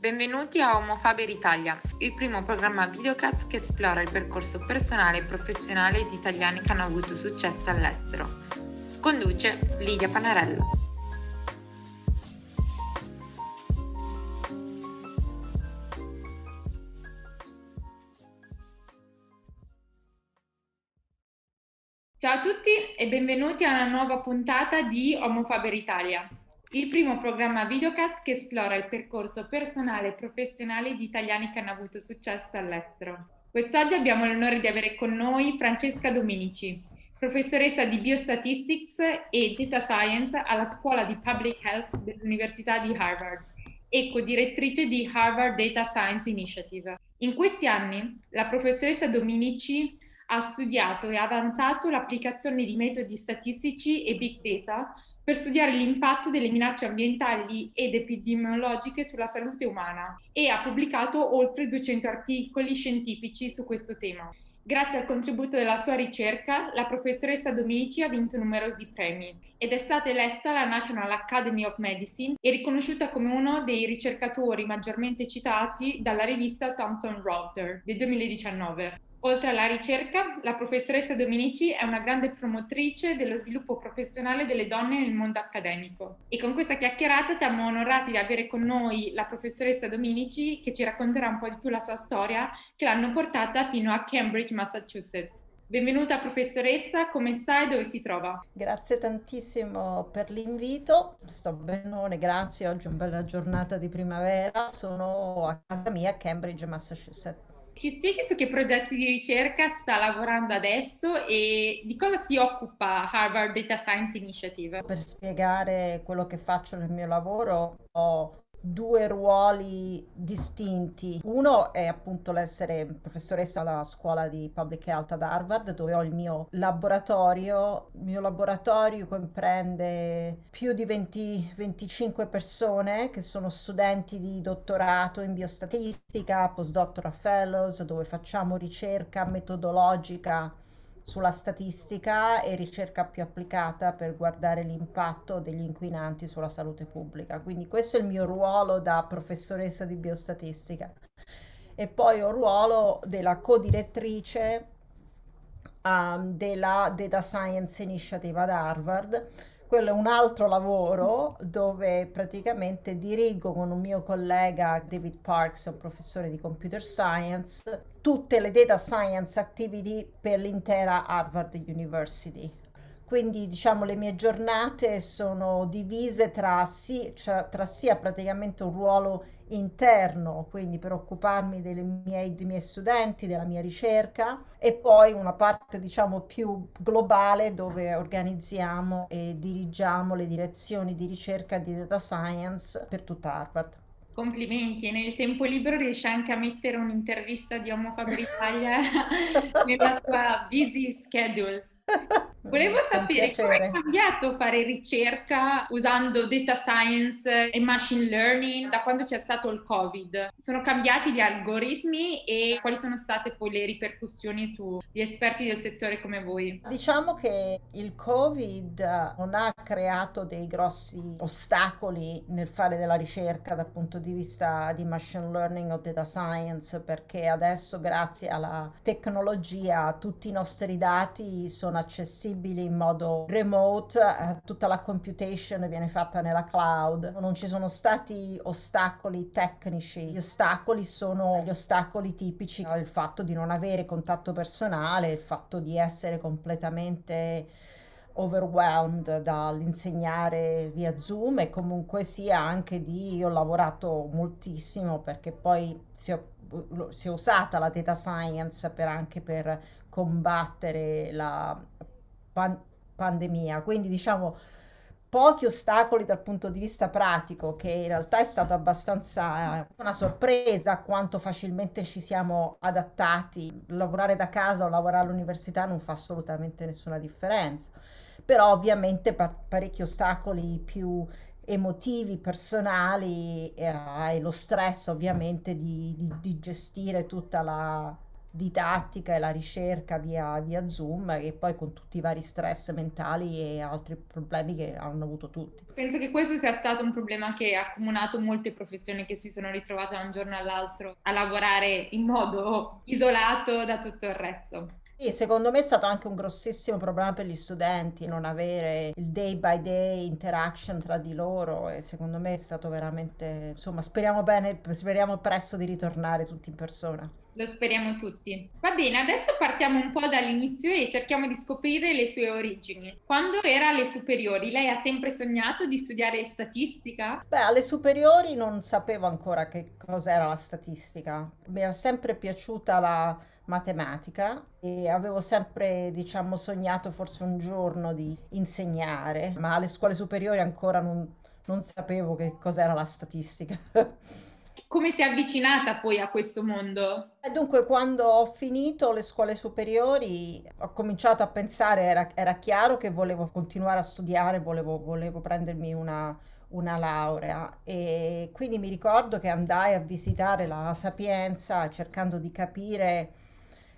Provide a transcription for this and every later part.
Benvenuti a Homo Faber Italia, il primo programma videocast che esplora il percorso personale e professionale di italiani che hanno avuto successo all'estero. Conduce Lidia Panarello. Ciao a tutti e benvenuti a una nuova puntata di Homo Faber Italia il primo programma videocast che esplora il percorso personale e professionale di italiani che hanno avuto successo all'estero. Quest'oggi abbiamo l'onore di avere con noi Francesca Dominici, professoressa di Biostatistics e Data Science alla Scuola di Public Health dell'Università di Harvard e co-direttrice di Harvard Data Science Initiative. In questi anni la professoressa Dominici ha studiato e avanzato l'applicazione di metodi statistici e big data per studiare l'impatto delle minacce ambientali ed epidemiologiche sulla salute umana e ha pubblicato oltre 200 articoli scientifici su questo tema. Grazie al contributo della sua ricerca, la professoressa Dominici ha vinto numerosi premi ed è stata eletta alla National Academy of Medicine e riconosciuta come uno dei ricercatori maggiormente citati dalla rivista Thomson Reuters del 2019. Oltre alla ricerca, la professoressa Dominici è una grande promotrice dello sviluppo professionale delle donne nel mondo accademico. E con questa chiacchierata siamo onorati di avere con noi la professoressa Dominici che ci racconterà un po' di più la sua storia che l'hanno portata fino a Cambridge, Massachusetts. Benvenuta professoressa, come sta e dove si trova? Grazie tantissimo per l'invito, sto benone, grazie, oggi è una bella giornata di primavera, sono a casa mia a Cambridge, Massachusetts. Ci spieghi su che progetti di ricerca sta lavorando adesso e di cosa si occupa Harvard Data Science Initiative? Per spiegare quello che faccio nel mio lavoro ho due ruoli distinti. Uno è appunto l'essere professoressa alla scuola di Public Health ad Harvard, dove ho il mio laboratorio. Il mio laboratorio comprende più di 20-25 persone che sono studenti di dottorato in biostatistica, postdoctoral fellows, dove facciamo ricerca metodologica sulla statistica e ricerca più applicata per guardare l'impatto degli inquinanti sulla salute pubblica. Quindi questo è il mio ruolo da professoressa di biostatistica. E poi ho il ruolo della co-direttrice um, della Data Science Initiative ad Harvard, quello è un altro lavoro dove praticamente dirigo con un mio collega David Parks, un professore di computer science, tutte le data science activity per l'intera Harvard University. Quindi diciamo le mie giornate sono divise tra, sì, cioè, tra sia praticamente un ruolo interno, quindi per occuparmi miei, dei miei studenti, della mia ricerca e poi una parte diciamo più globale dove organizziamo e dirigiamo le direzioni di ricerca di data science per tutta Harvard. Complimenti, e nel tempo libero riesce anche a mettere un'intervista di Homo Faber Italia nella sua busy schedule. Volevo sapere come è cambiato fare ricerca usando data science e machine learning da quando c'è stato il Covid. Sono cambiati gli algoritmi e quali sono state poi le ripercussioni sugli esperti del settore come voi? Diciamo che il Covid non ha creato dei grossi ostacoli nel fare della ricerca dal punto di vista di machine learning o data science perché adesso grazie alla tecnologia tutti i nostri dati sono accessibili in modo remote, eh, tutta la computation viene fatta nella cloud, non ci sono stati ostacoli tecnici, gli ostacoli sono gli ostacoli tipici del fatto di non avere contatto personale, il fatto di essere completamente overwhelmed dall'insegnare via Zoom e comunque sia anche di io ho lavorato moltissimo perché poi si è, si è usata la data science per anche per combattere la pan- pandemia. Quindi diciamo pochi ostacoli dal punto di vista pratico, che in realtà è stato abbastanza una sorpresa quanto facilmente ci siamo adattati. Lavorare da casa o lavorare all'università non fa assolutamente nessuna differenza, però ovviamente pa- parecchi ostacoli più emotivi, personali e, e lo stress ovviamente di, di, di gestire tutta la didattica e la ricerca via, via Zoom e poi con tutti i vari stress mentali e altri problemi che hanno avuto tutti. Penso che questo sia stato un problema che ha accomunato molte professioni che si sono ritrovate da un giorno all'altro a lavorare in modo isolato da tutto il resto. Sì, secondo me è stato anche un grossissimo problema per gli studenti non avere il day by day interaction tra di loro e secondo me è stato veramente, insomma, speriamo bene, speriamo presto di ritornare tutti in persona. Lo speriamo tutti. Va bene, adesso partiamo un po' dall'inizio e cerchiamo di scoprire le sue origini. Quando era alle superiori, lei ha sempre sognato di studiare statistica? Beh, alle superiori non sapevo ancora che cos'era la statistica. Mi era sempre piaciuta la matematica e avevo sempre, diciamo, sognato forse un giorno di insegnare, ma alle scuole superiori ancora non, non sapevo che cos'era la statistica. Come si è avvicinata poi a questo mondo? E dunque, quando ho finito le scuole superiori, ho cominciato a pensare, era, era chiaro che volevo continuare a studiare, volevo, volevo prendermi una, una laurea e quindi mi ricordo che andai a visitare la Sapienza cercando di capire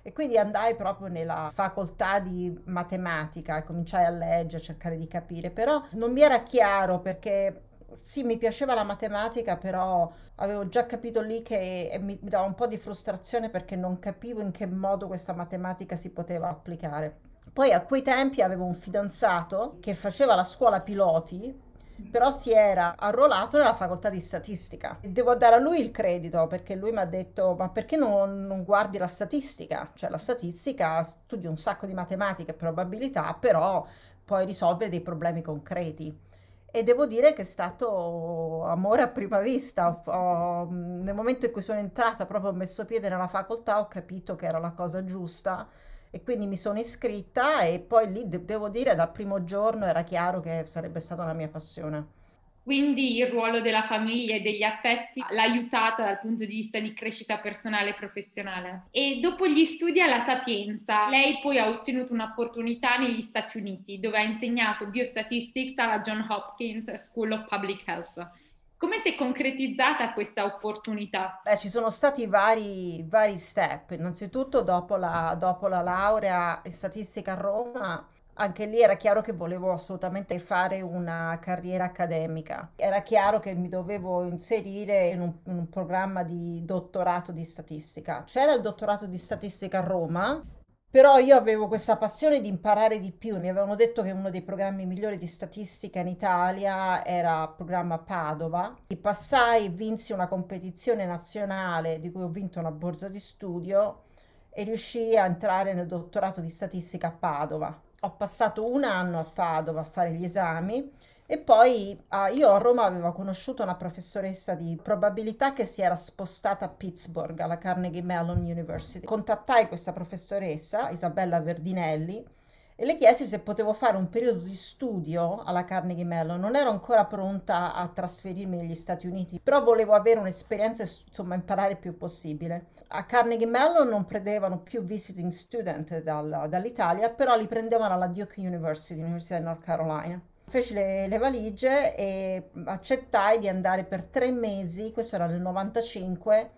e quindi andai proprio nella facoltà di matematica e cominciai a leggere, a cercare di capire, però non mi era chiaro perché sì, mi piaceva la matematica, però avevo già capito lì che mi, mi dava un po' di frustrazione perché non capivo in che modo questa matematica si poteva applicare. Poi a quei tempi avevo un fidanzato che faceva la scuola piloti però si era arruolato nella facoltà di statistica. Devo dare a lui il credito perché lui mi ha detto: Ma perché non, non, guardi la statistica? Cioè, la statistica studi un sacco di matematica e probabilità, però puoi risolvere dei problemi concreti. E devo dire che è stato amore a prima vista. Ho, nel momento in cui sono entrata, proprio ho messo piede nella facoltà, ho capito che era la cosa giusta e quindi mi sono iscritta e poi lì de- devo dire dal primo giorno era chiaro che sarebbe stata la mia passione. Quindi il ruolo della famiglia e degli affetti l'ha aiutata dal punto di vista di crescita personale e professionale. E dopo gli studi alla Sapienza, lei poi ha ottenuto un'opportunità negli Stati Uniti dove ha insegnato biostatistics alla Johns Hopkins School of Public Health. Come si è concretizzata questa opportunità? Beh, ci sono stati vari, vari step. Innanzitutto, dopo la, dopo la laurea in statistica a Roma, anche lì era chiaro che volevo assolutamente fare una carriera accademica. Era chiaro che mi dovevo inserire in un, in un programma di dottorato di statistica. C'era il dottorato di statistica a Roma, però io avevo questa passione di imparare di più. Mi avevano detto che uno dei programmi migliori di statistica in Italia era il programma Padova. E passai, vinsi una competizione nazionale di cui ho vinto una borsa di studio e riuscii a entrare nel dottorato di statistica a Padova. Ho passato un anno a Padova a fare gli esami e poi ah, io a Roma avevo conosciuto una professoressa di probabilità che si era spostata a Pittsburgh, alla Carnegie Mellon University. Contattai questa professoressa, Isabella Verdinelli, e le chiesi se potevo fare un periodo di studio alla Carnegie Mellon. Non ero ancora pronta a trasferirmi negli Stati Uniti, però volevo avere un'esperienza, insomma, imparare il più possibile. A Carnegie Mellon non prendevano più visiting student dal, dall'Italia, però li prendevano alla Duke University, l'Università di North Carolina feci le, le, valigie e accettai di andare per tre mesi, questo era nel 95,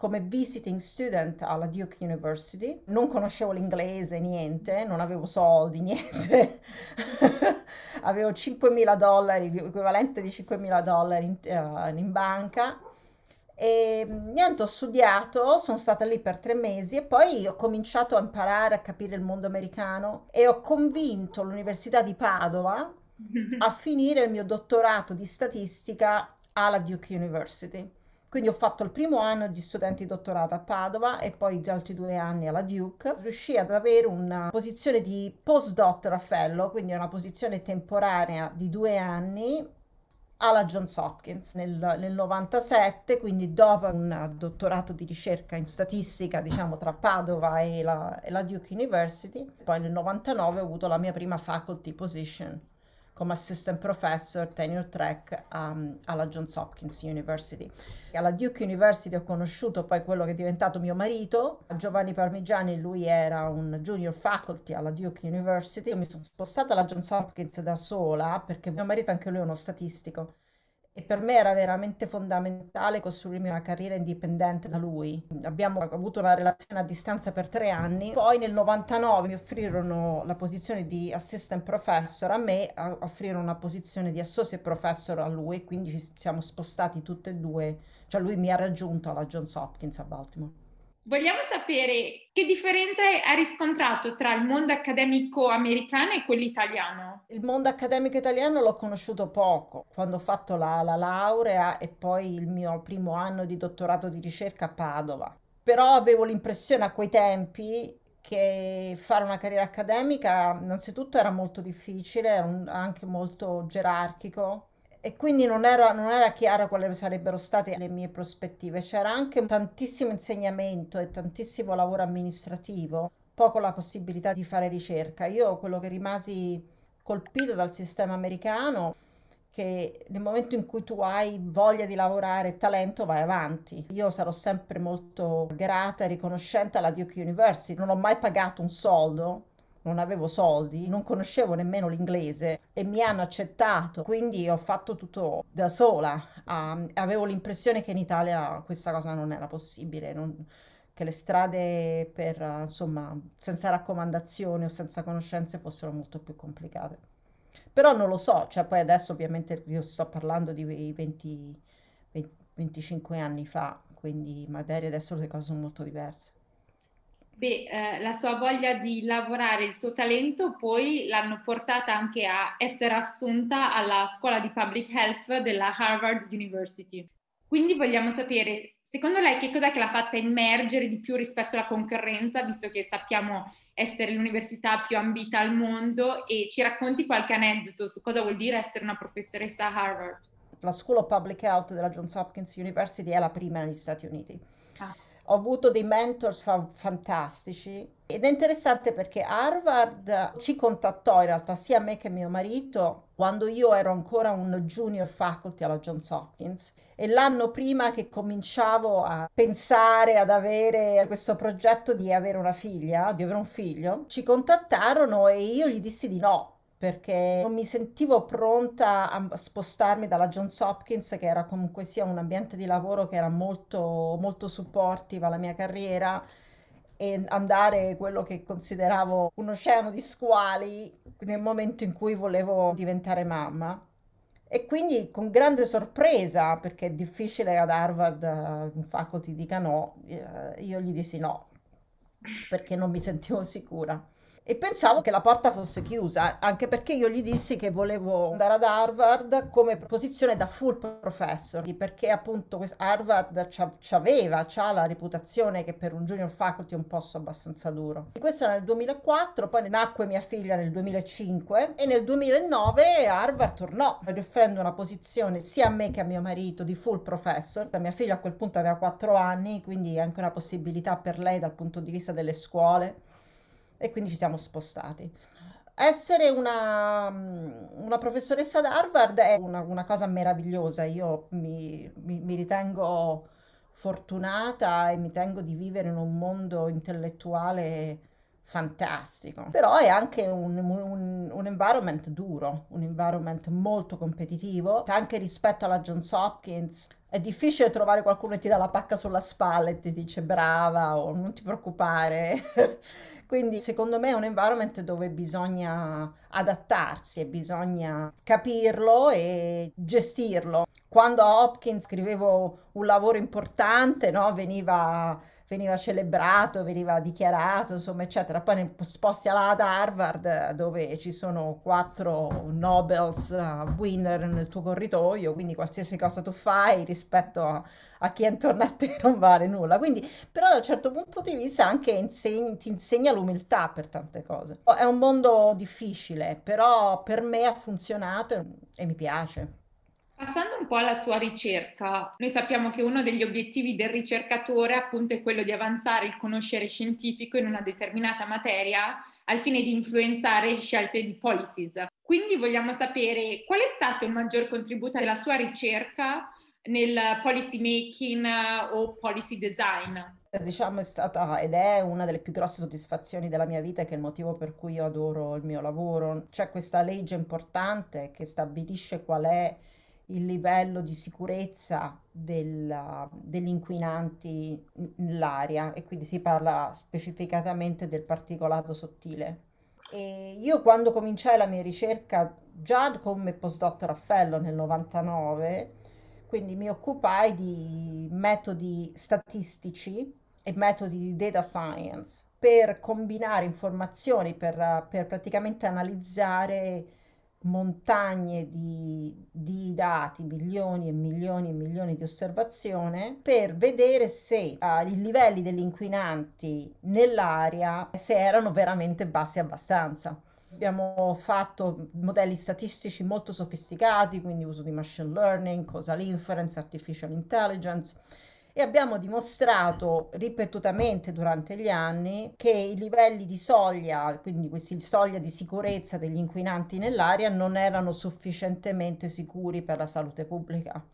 come visiting student alla Duke University. Non conoscevo l'inglese, niente, non avevo soldi, niente. avevo 5.000 dollari, l'equivalente di 5.000 dollari in, uh, in banca. E niente, ho studiato, sono stata lì per tre mesi e poi ho cominciato a imparare a capire il mondo americano e ho convinto l'Università di Padova a finire il mio dottorato di statistica alla Duke University. Quindi ho fatto il primo anno di studente di dottorato a Padova e poi gli altri due anni alla Duke. Riuscii ad avere una posizione di postdoctoral fellow, quindi una posizione temporanea di due anni alla Johns Hopkins nel, nel 97, quindi dopo un dottorato di ricerca in statistica, diciamo, tra Padova e la, e la Duke University. Poi nel 99 ho avuto la mia prima faculty position come assistant professor tenure track um, alla Johns Hopkins University. Alla Duke University ho conosciuto poi quello che è diventato mio marito, Giovanni Parmigiani, lui era un junior faculty alla Duke University. Io mi sono spostata alla Johns Hopkins da sola perché mio marito anche lui è uno statistico e per me era veramente fondamentale costruirmi una carriera indipendente da lui. Abbiamo avuto una relazione a distanza per tre anni, poi nel 99 mi offrirono la posizione di assistant professor a me, offrirono una posizione di associate professor a lui, quindi ci siamo spostati tutte e due, cioè lui mi ha raggiunto alla Johns Hopkins a Baltimore. Vogliamo sapere che differenza ha riscontrato tra il mondo accademico americano e quello italiano? Il mondo accademico italiano l'ho conosciuto poco, quando ho fatto la, la laurea e poi il mio primo anno di dottorato di ricerca a Padova. Però avevo l'impressione a quei tempi che fare una carriera accademica innanzitutto era molto difficile, era anche molto gerarchico e quindi non era, non era chiaro quali sarebbero state le mie prospettive. C'era anche tantissimo insegnamento e tantissimo lavoro amministrativo, poco la possibilità di fare ricerca. Io quello che rimasi colpito dal sistema americano che nel momento in cui tu hai voglia di lavorare e talento vai avanti. Io sarò sempre molto grata e riconoscente alla Duke University, non ho mai pagato un soldo non avevo soldi, non conoscevo nemmeno l'inglese e mi hanno accettato, quindi ho fatto tutto da sola. Um, avevo l'impressione che in Italia questa cosa non era possibile, non, che le strade per, insomma, senza raccomandazioni o senza conoscenze fossero molto più complicate. Però non lo so, cioè poi adesso ovviamente io sto parlando di 20, 20 25 anni fa, quindi magari adesso le cose sono molto diverse. Beh, eh, la sua voglia di lavorare, il suo talento poi l'hanno portata anche a essere assunta alla scuola di public health della Harvard University. Quindi vogliamo sapere, secondo lei che cos'è che l'ha fatta emergere di più rispetto alla concorrenza, visto che sappiamo essere l'università più ambita al mondo e ci racconti qualche aneddoto su cosa vuol dire essere una professoressa a Harvard? La School of Public Health della Johns Hopkins University è la prima negli Stati Uniti. Ho avuto dei mentors fa- fantastici. Ed è interessante perché Harvard ci contattò in realtà sia me che mio marito quando io ero ancora un junior faculty alla Johns Hopkins. E l'anno prima che cominciavo a pensare ad avere questo progetto di avere una figlia, di avere un figlio, ci contattarono e io gli dissi di no perché non mi sentivo pronta a spostarmi dalla Johns Hopkins, che era comunque sia un ambiente di lavoro che era molto, molto supportive alla mia carriera, e andare quello che consideravo un oceano di squali nel momento in cui volevo diventare mamma. E quindi con grande sorpresa, perché è difficile ad Harvard uh, un faculty dica no, uh, io gli dissi no, perché non mi sentivo sicura e pensavo che la porta fosse chiusa, anche perché io gli dissi che volevo andare ad Harvard come posizione da full professor, perché appunto Harvard c'aveva, c'ha la reputazione che per un junior faculty è un posto abbastanza duro. E questo era nel 2004, poi nacque mia figlia nel 2005 e nel 2009 Harvard tornò offrendo una posizione sia a me che a mio marito di full professor. Mia figlia a quel punto aveva 4 anni, quindi anche una possibilità per lei dal punto di vista delle scuole e quindi ci siamo spostati. Essere una, una professoressa ad Harvard è una, una cosa meravigliosa, io mi, mi, mi, ritengo fortunata e mi tengo di vivere in un mondo intellettuale fantastico, però è anche un, un, un environment duro, un environment molto competitivo, anche rispetto alla Johns Hopkins. È difficile trovare qualcuno che ti dà la pacca sulla spalla e ti dice brava o non ti preoccupare. Quindi secondo me è un environment dove bisogna adattarsi e bisogna capirlo e gestirlo. Quando a Hopkins scrivevo un lavoro importante, no, veniva veniva celebrato, veniva dichiarato, insomma, eccetera. Poi sposti ad Harvard dove ci sono quattro Nobels uh, winner nel tuo corridoio, quindi qualsiasi cosa tu fai rispetto a, a chi è intorno a te non vale nulla. Quindi, però da un certo punto di vista anche inseg- ti insegna l'umiltà per tante cose. È un mondo difficile, però per me ha funzionato e, e mi piace. Passando un po' alla sua ricerca, noi sappiamo che uno degli obiettivi del ricercatore appunto è quello di avanzare il conoscere scientifico in una determinata materia al fine di influenzare scelte di policies. Quindi vogliamo sapere qual è stato il maggior contributo della sua ricerca nel policy making o policy design? Diciamo è stata ed è una delle più grosse soddisfazioni della mia vita che è il motivo per cui io adoro il mio lavoro. C'è questa legge importante che stabilisce qual è il livello di sicurezza del, degli inquinanti nell'aria e quindi si parla specificatamente del particolato sottile. E io quando cominciai la mia ricerca già come postdoctoral fellow nel 99, quindi mi occupai di metodi statistici e metodi di data science per combinare informazioni, per, per praticamente analizzare montagne di, di, dati, milioni e milioni e milioni di osservazioni per vedere se uh, i livelli degli inquinanti nell'aria se erano veramente bassi abbastanza. Abbiamo fatto modelli statistici molto sofisticati, quindi uso di machine learning, causal inference, artificial intelligence e abbiamo dimostrato ripetutamente durante gli anni che i livelli di soglia, quindi questi soglia di sicurezza degli inquinanti nell'aria non erano sufficientemente sicuri per la salute pubblica.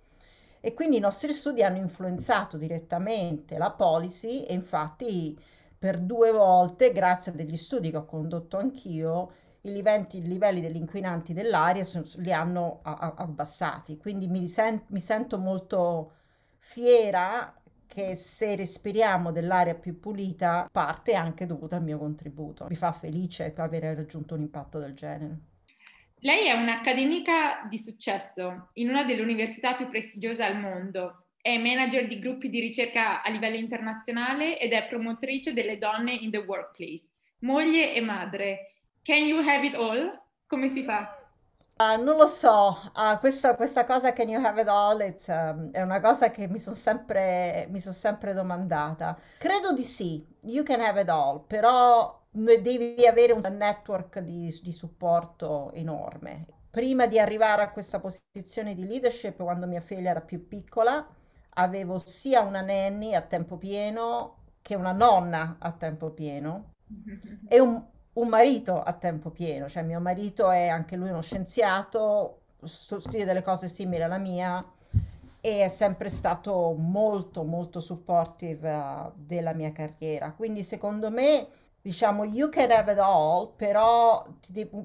E quindi i nostri studi hanno influenzato direttamente la policy e infatti per due volte, grazie a degli studi che ho condotto anch'io, i livelli, degli inquinanti dell'aria li hanno abbassati. Quindi mi, sen- mi sento molto fiera che se respiriamo dell'aria più pulita parte anche dovuto al mio contributo. Mi fa felice avere raggiunto un impatto del genere. Lei è un'accademica di successo in una delle università più prestigiose al mondo. È manager di gruppi di ricerca a livello internazionale ed è promotrice delle donne in the workplace. Moglie e madre. Can you have it all? Come si fa? Uh, non lo so, uh, questa, questa, cosa Can You Have It All it's, um, è una cosa che mi sono sempre, son sempre domandata. Credo di sì, You Can Have It All, però devi avere un network di, di supporto enorme. Prima di arrivare a questa posizione di leadership, quando mia figlia era più piccola, avevo sia una nanny a tempo pieno che una nonna a tempo pieno e un, un marito a tempo pieno, cioè mio marito è anche lui uno scienziato, scrive delle cose simili alla mia e è sempre stato molto molto supportive uh, della mia carriera. Quindi secondo me diciamo you can have it all, però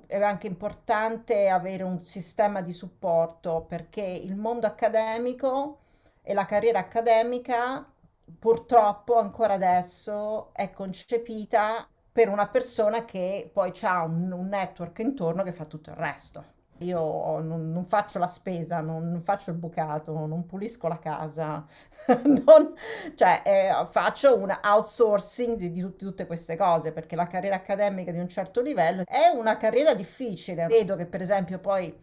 è anche importante avere un sistema di supporto perché il mondo accademico e la carriera accademica purtroppo ancora adesso è concepita per una persona che poi ha un, un, network intorno che fa tutto il resto. Io non, non faccio la spesa, non, non, faccio il bucato, non pulisco la casa, non, cioè eh, faccio un outsourcing di, di, tutte queste cose perché la carriera accademica di un certo livello è una carriera difficile. Vedo che per esempio poi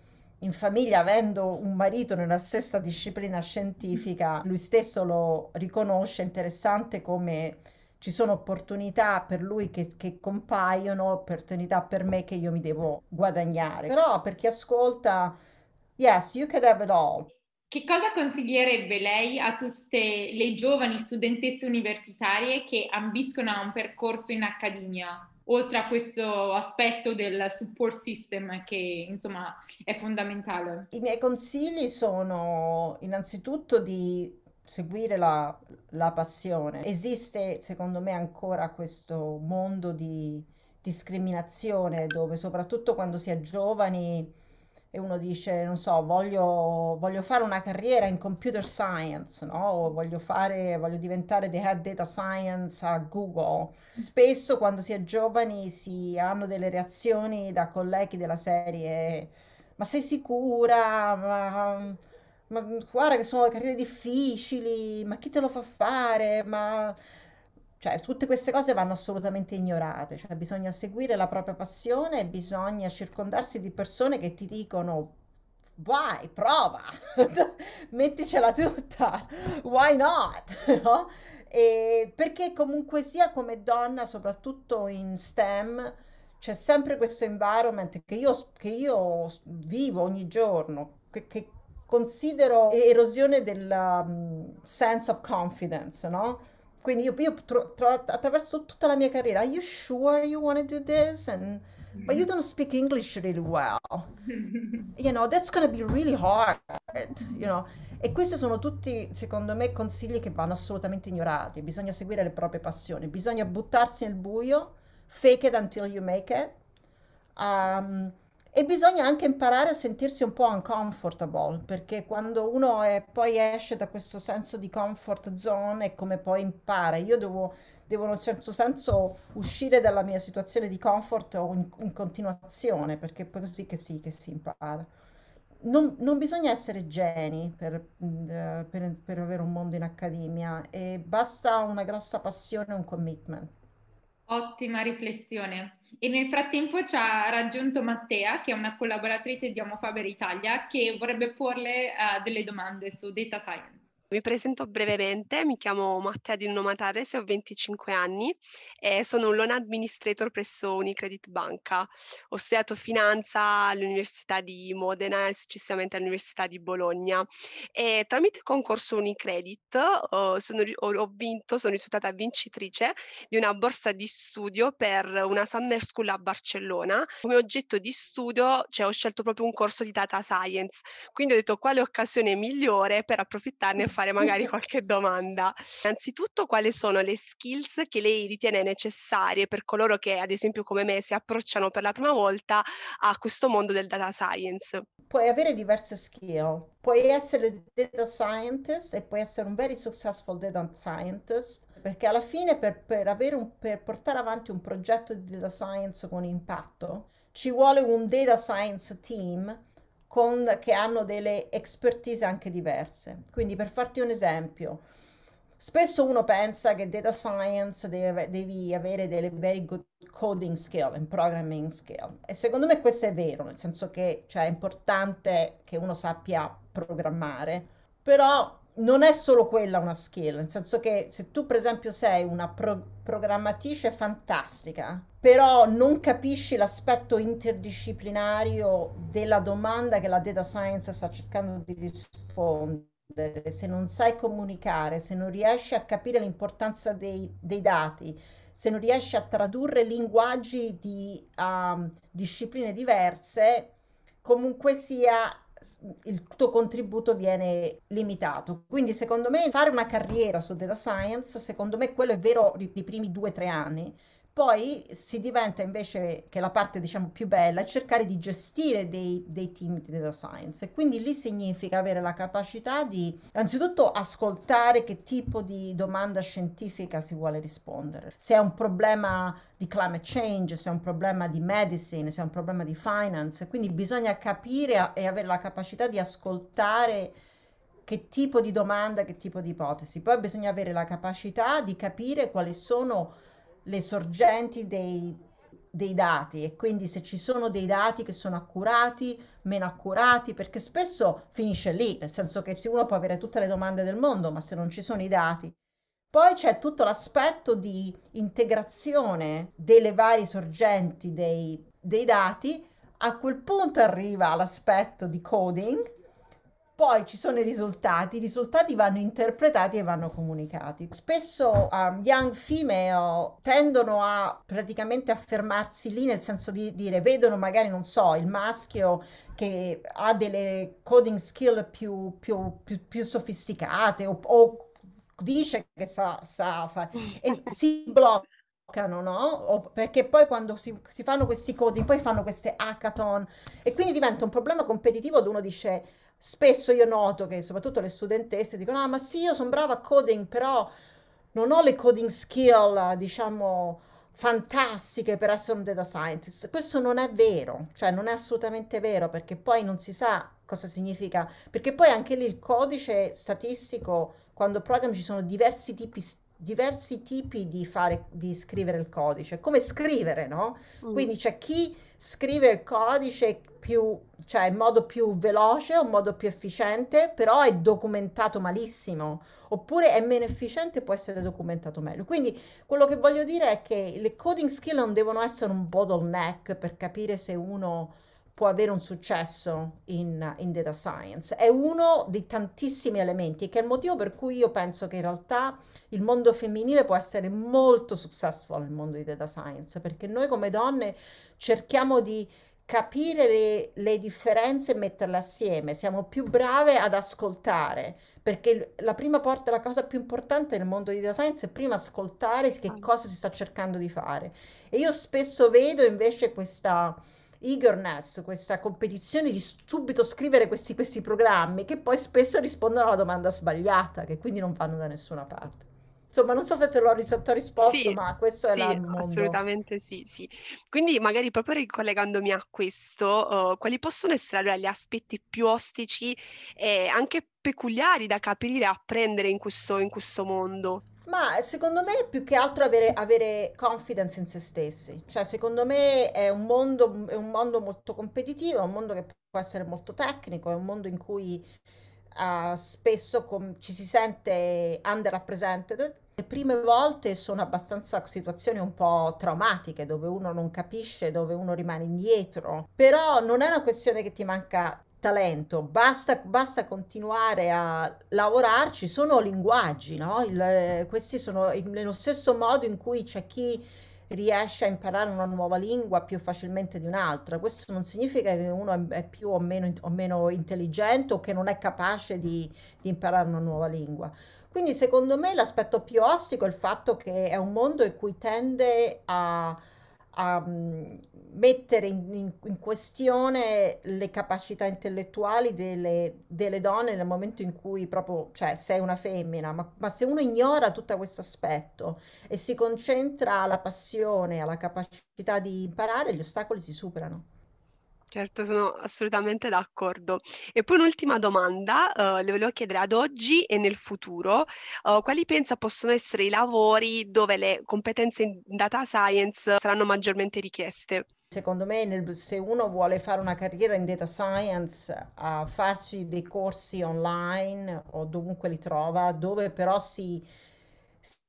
in famiglia, avendo un marito nella stessa disciplina scientifica, lui stesso lo riconosce interessante come ci sono opportunità per lui che, che, compaiono, opportunità per me che io mi devo guadagnare. Però per chi ascolta, yes, you can have it all. Che cosa consiglierebbe lei a tutte le giovani studentesse universitarie che ambiscono a un percorso in accademia, oltre a questo aspetto del support system che insomma è fondamentale? I miei consigli sono innanzitutto di seguire la, la passione. Esiste, secondo me, ancora questo mondo di discriminazione dove soprattutto quando si è giovani e uno dice, non so, voglio, voglio fare una carriera in computer science, no? Voglio fare, voglio diventare the head data science a Google. Spesso quando si è giovani si hanno delle reazioni da colleghi della serie, ma sei sicura? Ma ma guarda che sono carriere difficili, ma chi te lo fa fare? Ma cioè, tutte queste cose vanno assolutamente ignorate, cioè bisogna seguire la propria passione e bisogna circondarsi di persone che ti dicono vai, prova, metticela tutta, why not? No? Perché comunque sia come donna, soprattutto in STEM, c'è sempre questo environment che io, che io vivo ogni giorno, che, che considero erosione del um, sense of confidence, no? Quindi io, io tro- tro- attraverso tutta la mia carriera, are you sure you want to do this? And, but you don't speak English really well. You know, that's to be really hard, you know. E questi sono tutti, secondo me, consigli che vanno assolutamente ignorati. Bisogna seguire le proprie passioni, bisogna buttarsi nel buio, fake it until you make it. Um, E bisogna anche imparare a sentirsi un po' uncomfortable, perché quando uno è, poi esce da questo senso di comfort zone è come poi impara. Io devo, devo in un certo senso uscire dalla mia situazione di comfort o in, in continuazione, perché è così che sì, che si impara. Non, non bisogna essere geni per, mm, eh, per, per avere un mondo in accademia e basta una grossa passione e un commitment. Ottima riflessione. E nel frattempo ci ha raggiunto Mattea, che è una collaboratrice di Homofaber Italia, che vorrebbe porle uh, delle domande su data science. Mi presento brevemente, mi chiamo Mattea Di Nuno Matares e ho 25 anni e sono un loan administrator presso Unicredit Banca. Ho studiato finanza all'Università di Modena e successivamente all'Università di Bologna e tramite concorso Unicredit uh, sono, ho, ho vinto, sono risultata vincitrice di una borsa di studio per una summer school a Barcellona. Come oggetto di studio cioè, ho scelto proprio un corso di data science, quindi ho detto quale occasione migliore per approfittarne fare magari qualche domanda. Innanzitutto, quali sono le skills che lei ritiene necessarie per coloro che, ad esempio, come me, si approcciano per la prima volta a questo mondo del data science? Puoi avere diverse skill. Puoi essere data scientist e puoi essere un very successful data scientist perché alla fine per, per, un, per portare avanti un progetto di data science con impatto ci vuole un data science team con, che hanno delle expertise anche diverse. Quindi per farti un esempio, spesso uno pensa che data science deve, devi avere delle very good coding skill and programming skill e secondo me questo è vero, nel senso che cioè, è importante che uno sappia programmare, però non è solo quella una skill, nel senso che se tu per esempio sei una pro- programmatrice fantastica, però non capisci l'aspetto interdisciplinario della domanda che la data science sta cercando di rispondere, se non sai comunicare, se non riesci a capire l'importanza dei, dei dati, se non riesci a tradurre linguaggi di um, discipline diverse, comunque sia il tuo contributo viene limitato. Quindi secondo me fare una carriera su data science, secondo me quello è vero i primi due o tre anni, poi si diventa invece, che la parte diciamo più bella, è cercare di gestire dei, dei, team di data science. E quindi lì significa avere la capacità di, anzitutto, ascoltare che tipo di domanda scientifica si vuole rispondere. Se è un problema di climate change, se è un problema di medicine, se è un problema di finance. Quindi bisogna capire e avere la capacità di ascoltare che tipo di domanda, che tipo di ipotesi. Poi bisogna avere la capacità di capire quali sono le sorgenti dei, dei dati e quindi se ci sono dei dati che sono accurati, meno accurati, perché spesso finisce lì, nel senso che uno può avere tutte le domande del mondo, ma se non ci sono i dati. Poi c'è tutto l'aspetto di integrazione delle varie sorgenti dei, dei dati, a quel punto arriva l'aspetto di coding poi ci sono i risultati, i risultati vanno interpretati e vanno comunicati. Spesso um, young female tendono a praticamente affermarsi lì nel senso di dire, vedono magari, non so, il maschio che ha delle coding skill più, più, più, più sofisticate o, o, dice che sa, sa fare e si bloccano no? Perché poi quando si, si, fanno questi coding, poi fanno queste hackathon e quindi diventa un problema competitivo dove uno dice spesso io noto che soprattutto le studentesse dicono, ah ma sì, io sono brava a coding, però non ho le coding skill, diciamo, fantastiche per essere un data scientist. Questo non è vero, cioè non è assolutamente vero, perché poi non si sa cosa significa, perché poi anche lì il codice statistico, quando programmi ci sono diversi tipi diversi tipi di, fare, di scrivere il codice, come scrivere, no? Mm. Quindi c'è chi scrive il codice più, cioè in modo più veloce, un modo più efficiente, però è documentato malissimo, oppure è meno efficiente e può essere documentato meglio. Quindi quello che voglio dire è che le coding skill non devono essere un bottleneck per capire se uno può avere un successo in, in, data science. È uno dei tantissimi elementi, che è il motivo per cui io penso che in realtà il mondo femminile può essere molto successful nel mondo di data science, perché noi come donne cerchiamo di capire le, le, differenze e metterle assieme, siamo più brave ad ascoltare, perché la prima porta, la cosa più importante nel mondo di data science è prima ascoltare che cosa si sta cercando di fare. E io spesso vedo invece questa eagerness, questa competizione di subito scrivere questi, questi programmi che poi spesso rispondono alla domanda sbagliata, che quindi non vanno da nessuna parte. Insomma, non so se te l'ho ris- risposto, sì, ma questo è sì, il mondo. Assolutamente sì, sì. Quindi magari proprio ricollegandomi a questo, uh, quali possono essere allora gli aspetti più ostici e anche peculiari da capire e apprendere in questo, in questo mondo? Ma secondo me più che altro avere, avere confidence in se stessi, cioè secondo me è un mondo, è un mondo molto competitivo, è un mondo che può essere molto tecnico, è un mondo in cui uh, spesso com- ci si sente underrepresented. Le prime volte sono abbastanza situazioni un po' traumatiche dove uno non capisce, dove uno rimane indietro, però non è una questione che ti manca talento, basta, basta continuare a lavorarci, sono linguaggi, no? Il, questi sono nello stesso modo in cui c'è chi riesce a imparare una nuova lingua più facilmente di un'altra. Questo non significa che uno è più o meno, o meno intelligente o che non è capace di, di imparare una nuova lingua. Quindi secondo me l'aspetto più ostico è il fatto che è un mondo in cui tende a a mhmm, mettere in, in, in, questione le capacità intellettuali delle, delle, donne nel momento in cui proprio, cioè, sei una femmina, ma, ma se uno ignora tutto questo aspetto e si concentra alla passione, alla capacità di imparare, gli ostacoli si superano. Certo, sono assolutamente d'accordo. E poi un'ultima domanda, uhm, le volevo chiedere ad oggi e nel futuro, uhm, quali pensa possono essere i lavori dove le competenze in data science saranno maggiormente richieste? Secondo me, nel- se uno vuole fare una carriera in data science, a farsi dei corsi online o dovunque li trova, dove però si,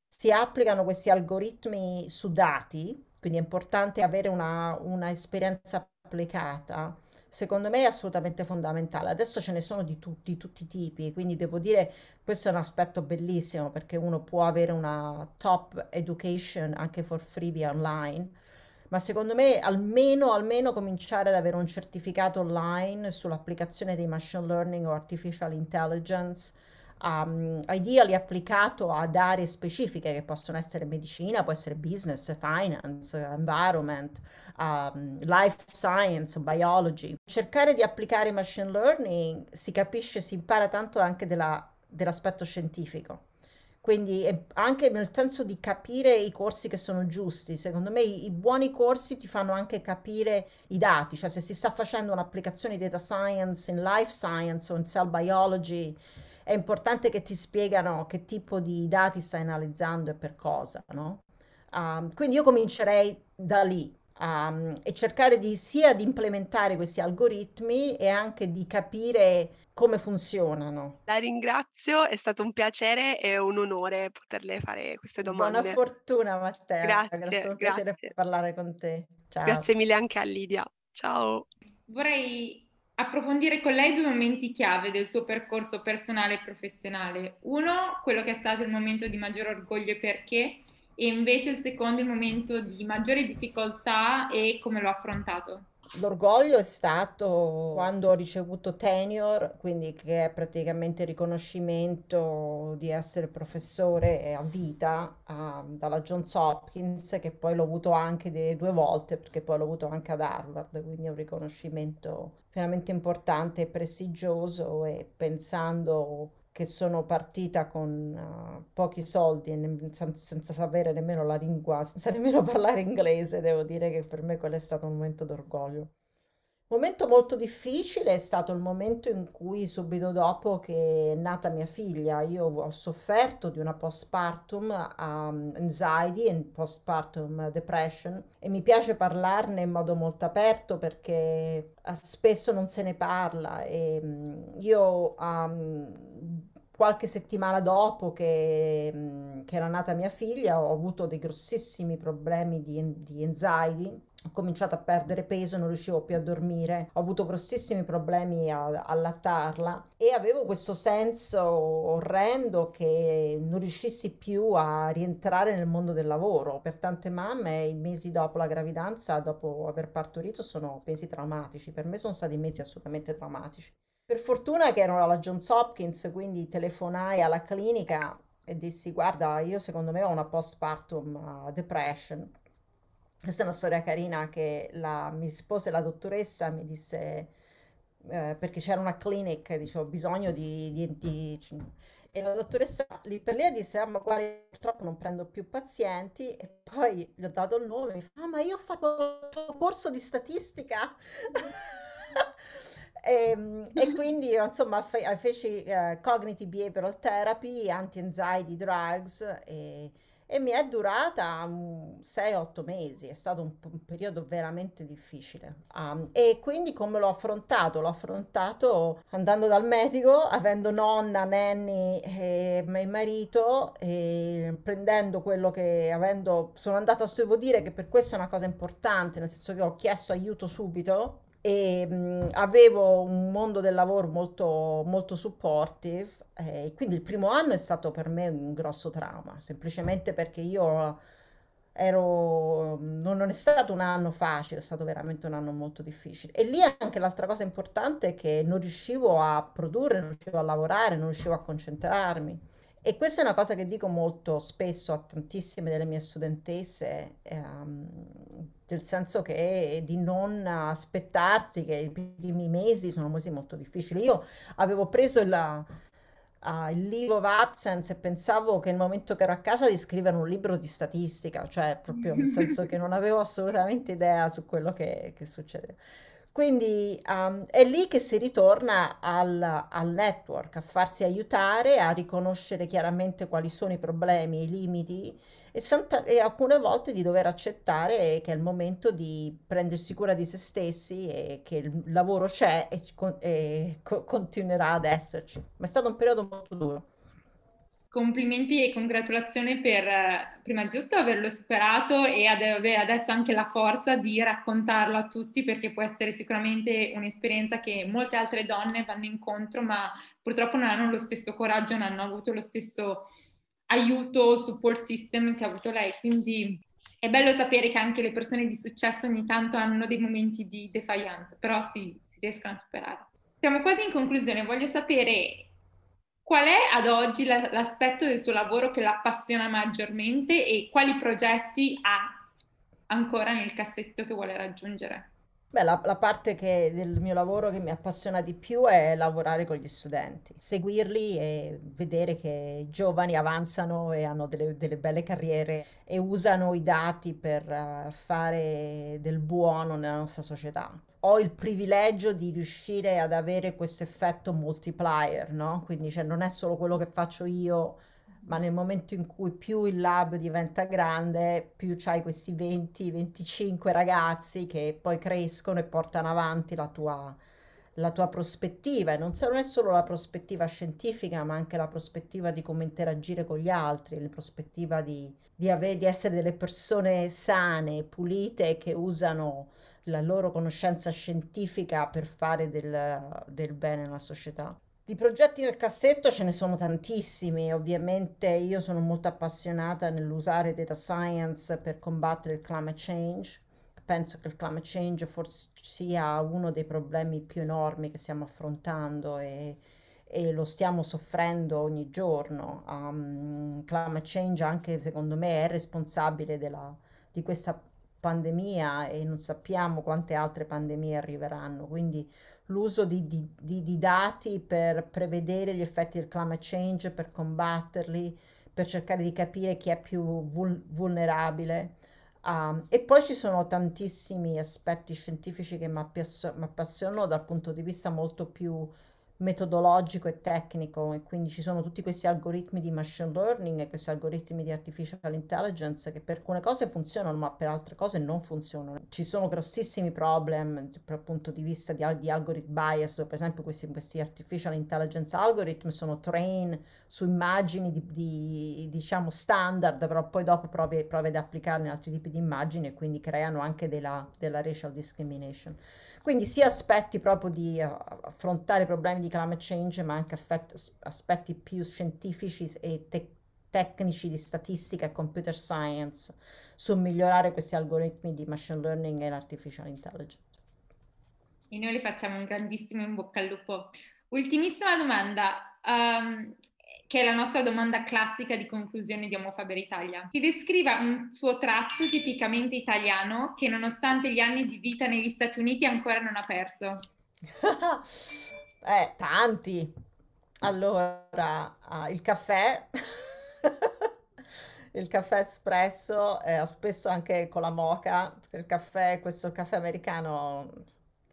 si applicano questi algoritmi su dati, quindi è importante avere una, una esperienza applicata, secondo me è assolutamente fondamentale. Adesso ce ne sono di tutti, tutti i tipi, quindi devo dire questo è un aspetto bellissimo perché uno può avere una top education anche for free via online, ma secondo me almeno, almeno cominciare ad avere un certificato online sull'applicazione di machine learning o artificial intelligence um, ideally applicato ad aree specifiche che possono essere medicina, può essere business, finance, environment, um, life science, biology. Cercare di applicare machine learning si capisce, si impara tanto anche della, dell'aspetto scientifico. Quindi anche nel senso di capire i corsi che sono giusti, secondo me i, i, buoni corsi ti fanno anche capire i dati, cioè se si sta facendo un'applicazione di data science in life science o in cell biology, è importante che ti spiegano che tipo di dati stai analizzando e per cosa, no? Um, quindi io comincerei da lì um, e cercare di sia di implementare questi algoritmi e anche di capire come funzionano. La ringrazio, è stato un piacere e un onore poterle fare queste domande. Buona fortuna Matteo, grazie, è un piacere parlare con te. Ciao. Grazie mille anche a Lidia. Ciao. Vorrei approfondire con lei due momenti chiave del suo percorso personale e professionale. Uno, quello che è stato il momento di maggiore orgoglio e perché, e invece il secondo, il momento di maggiore difficoltà e come l'ho affrontato. L'orgoglio è stato quando ho ricevuto tenure, quindi che è praticamente il riconoscimento di essere professore a vita uh, dalla Johns Hopkins, che poi l'ho avuto anche due volte, perché poi l'ho avuto anche ad Harvard, quindi è un riconoscimento veramente importante e prestigioso e pensando che sono partita con uh, pochi soldi e ne- senza, senza sapere nemmeno la lingua, senza nemmeno parlare inglese, devo dire che per me quello è stato un momento d'orgoglio. Momento molto difficile è stato il momento in cui subito dopo che è nata mia figlia io ho sofferto di una postpartum um, anxiety e postpartum depression e mi piace parlarne in modo molto aperto perché eh, spesso non se ne parla e mm, io um, qualche settimana dopo che, mm, che, era nata mia figlia ho avuto dei grossissimi problemi di, di anxiety ho cominciato a perdere peso, non riuscivo più a dormire, ho avuto grossissimi problemi a, allattarla e avevo questo senso orrendo che non riuscissi più a rientrare nel mondo del lavoro. Per tante mamme i mesi dopo la gravidanza, dopo aver partorito, sono mesi traumatici. Per me sono stati mesi assolutamente traumatici. Per fortuna che ero alla Johns Hopkins, quindi telefonai alla clinica e dissi guarda, io secondo me ho una postpartum uh, depression questa è una storia carina che la, mi rispose la dottoressa, mi disse, eh, perché c'era una clinic, dicevo, bisogno di, di, di e la dottoressa lì per lì disse, ah, ma guarda, purtroppo non prendo più pazienti. E poi gli ho dato il nome, mi fa, ah, ma io ho fatto un corso di statistica. e, ehm, e, quindi, insomma, fe- feci uh, cognitive behavioral therapy, anti-anxiety drugs e e mi è durata 6-8 mesi, è stato un, un periodo veramente difficile. Um, e quindi come l'ho affrontato? L'ho affrontato andando dal medico, avendo nonna, nanny e mio marito, e prendendo quello che avendo... Sono andata devo dire che per questo è una cosa importante, nel senso che ho chiesto aiuto subito e mh, avevo un mondo del lavoro molto, molto supportive e quindi il primo anno è stato per me un grosso trauma, semplicemente perché io ero, non è stato un anno facile, è stato veramente un anno molto difficile. E lì anche l'altra cosa importante è che non riuscivo a produrre, non riuscivo a lavorare, non riuscivo a concentrarmi. E questa è una cosa che dico molto spesso a tantissime delle mie studentesse, ehm, nel senso che di non aspettarsi che i primi mesi sono mesi molto difficili. Io avevo preso il, uh, il leave of absence e pensavo che nel momento che ero a casa di scrivere un libro di statistica, cioè proprio nel senso che non avevo assolutamente idea su quello che, che succedeva. Quindi um, è lì che si ritorna al, al, network, a farsi aiutare, a riconoscere chiaramente quali sono i problemi, i limiti e, santa- e alcune volte di dover accettare che è il momento di prendersi cura di se stessi e che il lavoro c'è e, e co- continuerà ad esserci. Ma è stato un periodo molto duro. Complimenti e congratulazioni per prima di tutto averlo superato e avere adesso anche la forza di raccontarlo a tutti perché può essere sicuramente un'esperienza che molte altre donne vanno incontro ma purtroppo non hanno lo stesso coraggio, non hanno avuto lo stesso aiuto, support system che ha avuto lei. Quindi è bello sapere che anche le persone di successo ogni tanto hanno dei momenti di defiance, però si, si riescono a superare. Siamo quasi in conclusione, voglio sapere qual è ad oggi la, l'aspetto del suo lavoro che l'appassiona maggiormente e quali progetti ha ancora nel cassetto che vuole raggiungere. Beh, la, la, parte che, del mio lavoro che mi appassiona di più è lavorare con gli studenti, seguirli e vedere che i giovani avanzano e hanno delle, delle belle carriere e usano i dati per uh, fare del buono nella nostra società. Ho il privilegio di riuscire ad avere questo effetto multiplier, no? Quindi cioè, non è solo quello che faccio io ma nel momento in cui più il lab diventa grande, più c'hai questi 20-25 ragazzi che poi crescono e portano avanti la tua, la tua prospettiva. E non, non è solo la prospettiva scientifica, ma anche la prospettiva di come interagire con gli altri, la prospettiva di, di, avere, di essere delle persone sane, pulite, che usano la loro conoscenza scientifica per fare del, del bene nella società. Di progetti nel cassetto ce ne sono tantissimi, ovviamente io sono molto appassionata nell'usare data science per combattere il climate change. Penso che il climate change forse sia uno dei problemi più enormi che stiamo affrontando e, e lo stiamo soffrendo ogni giorno. Um, climate change anche secondo me è responsabile della, di questa pandemia e non sappiamo quante altre pandemie arriveranno, quindi l'uso di, di, di, di, dati per prevedere gli effetti del climate change, per combatterli, per cercare di capire chi è più vul- vulnerabile. Um, e poi ci sono tantissimi aspetti scientifici che mi appassionano dal punto di vista molto più metodologico e tecnico e quindi ci sono tutti questi algoritmi di machine learning e questi algoritmi di artificial intelligence che per alcune cose funzionano ma per altre cose non funzionano. Ci sono grossissimi problemi dal punto di vista di, di algorithm bias, per esempio questi, questi, artificial intelligence algorithm sono train su immagini di, di, diciamo standard però poi dopo provi, provi ad applicarli in altri tipi di immagini e quindi creano anche della, della racial discrimination. Quindi sia aspetti proprio di uh, affrontare problemi di climate change, ma anche aspetti più scientifici e te- tecnici di statistica e computer science su migliorare questi algoritmi di machine learning e artificial intelligence. E noi le facciamo un grandissimo in bocca al lupo. Ultimissima domanda. Um, che è la nostra domanda classica di conclusione di Omofaber Italia. Ci descriva un suo tratto tipicamente italiano che nonostante gli anni di vita negli Stati Uniti ancora non ha perso. eh, tanti. Allora, uh, il caffè. il caffè espresso, eh, spesso anche con la moca, il caffè, questo caffè americano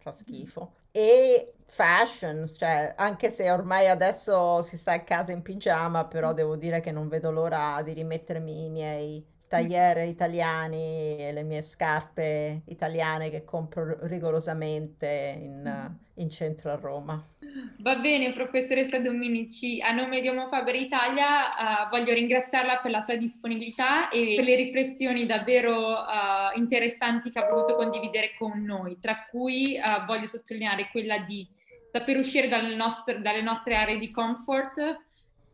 fa schifo. E fashion, cioè anche se ormai adesso si sta a casa in pigiama, però devo dire che non vedo l'ora di rimettermi i miei tagliere italiani e le mie scarpe italiane che compro rigorosamente in, mm. in centro a Roma. Va bene, professoressa Dominici, a nome di Homo Faber Italia uh, voglio ringraziarla per la sua disponibilità e per le riflessioni davvero uh, interessanti che ha voluto condividere con noi, tra cui uh, voglio sottolineare quella di saper uscire dalle nostre, dalle nostre aree di comfort,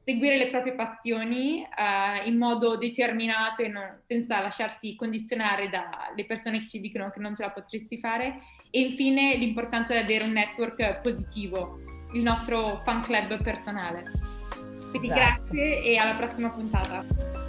seguire le proprie passioni uh, in modo determinato e non, senza lasciarsi condizionare dalle persone che ci dicono che non ce la potresti fare e infine l'importanza di avere un network positivo, il nostro fan club personale. Quindi esatto. grazie e alla prossima puntata.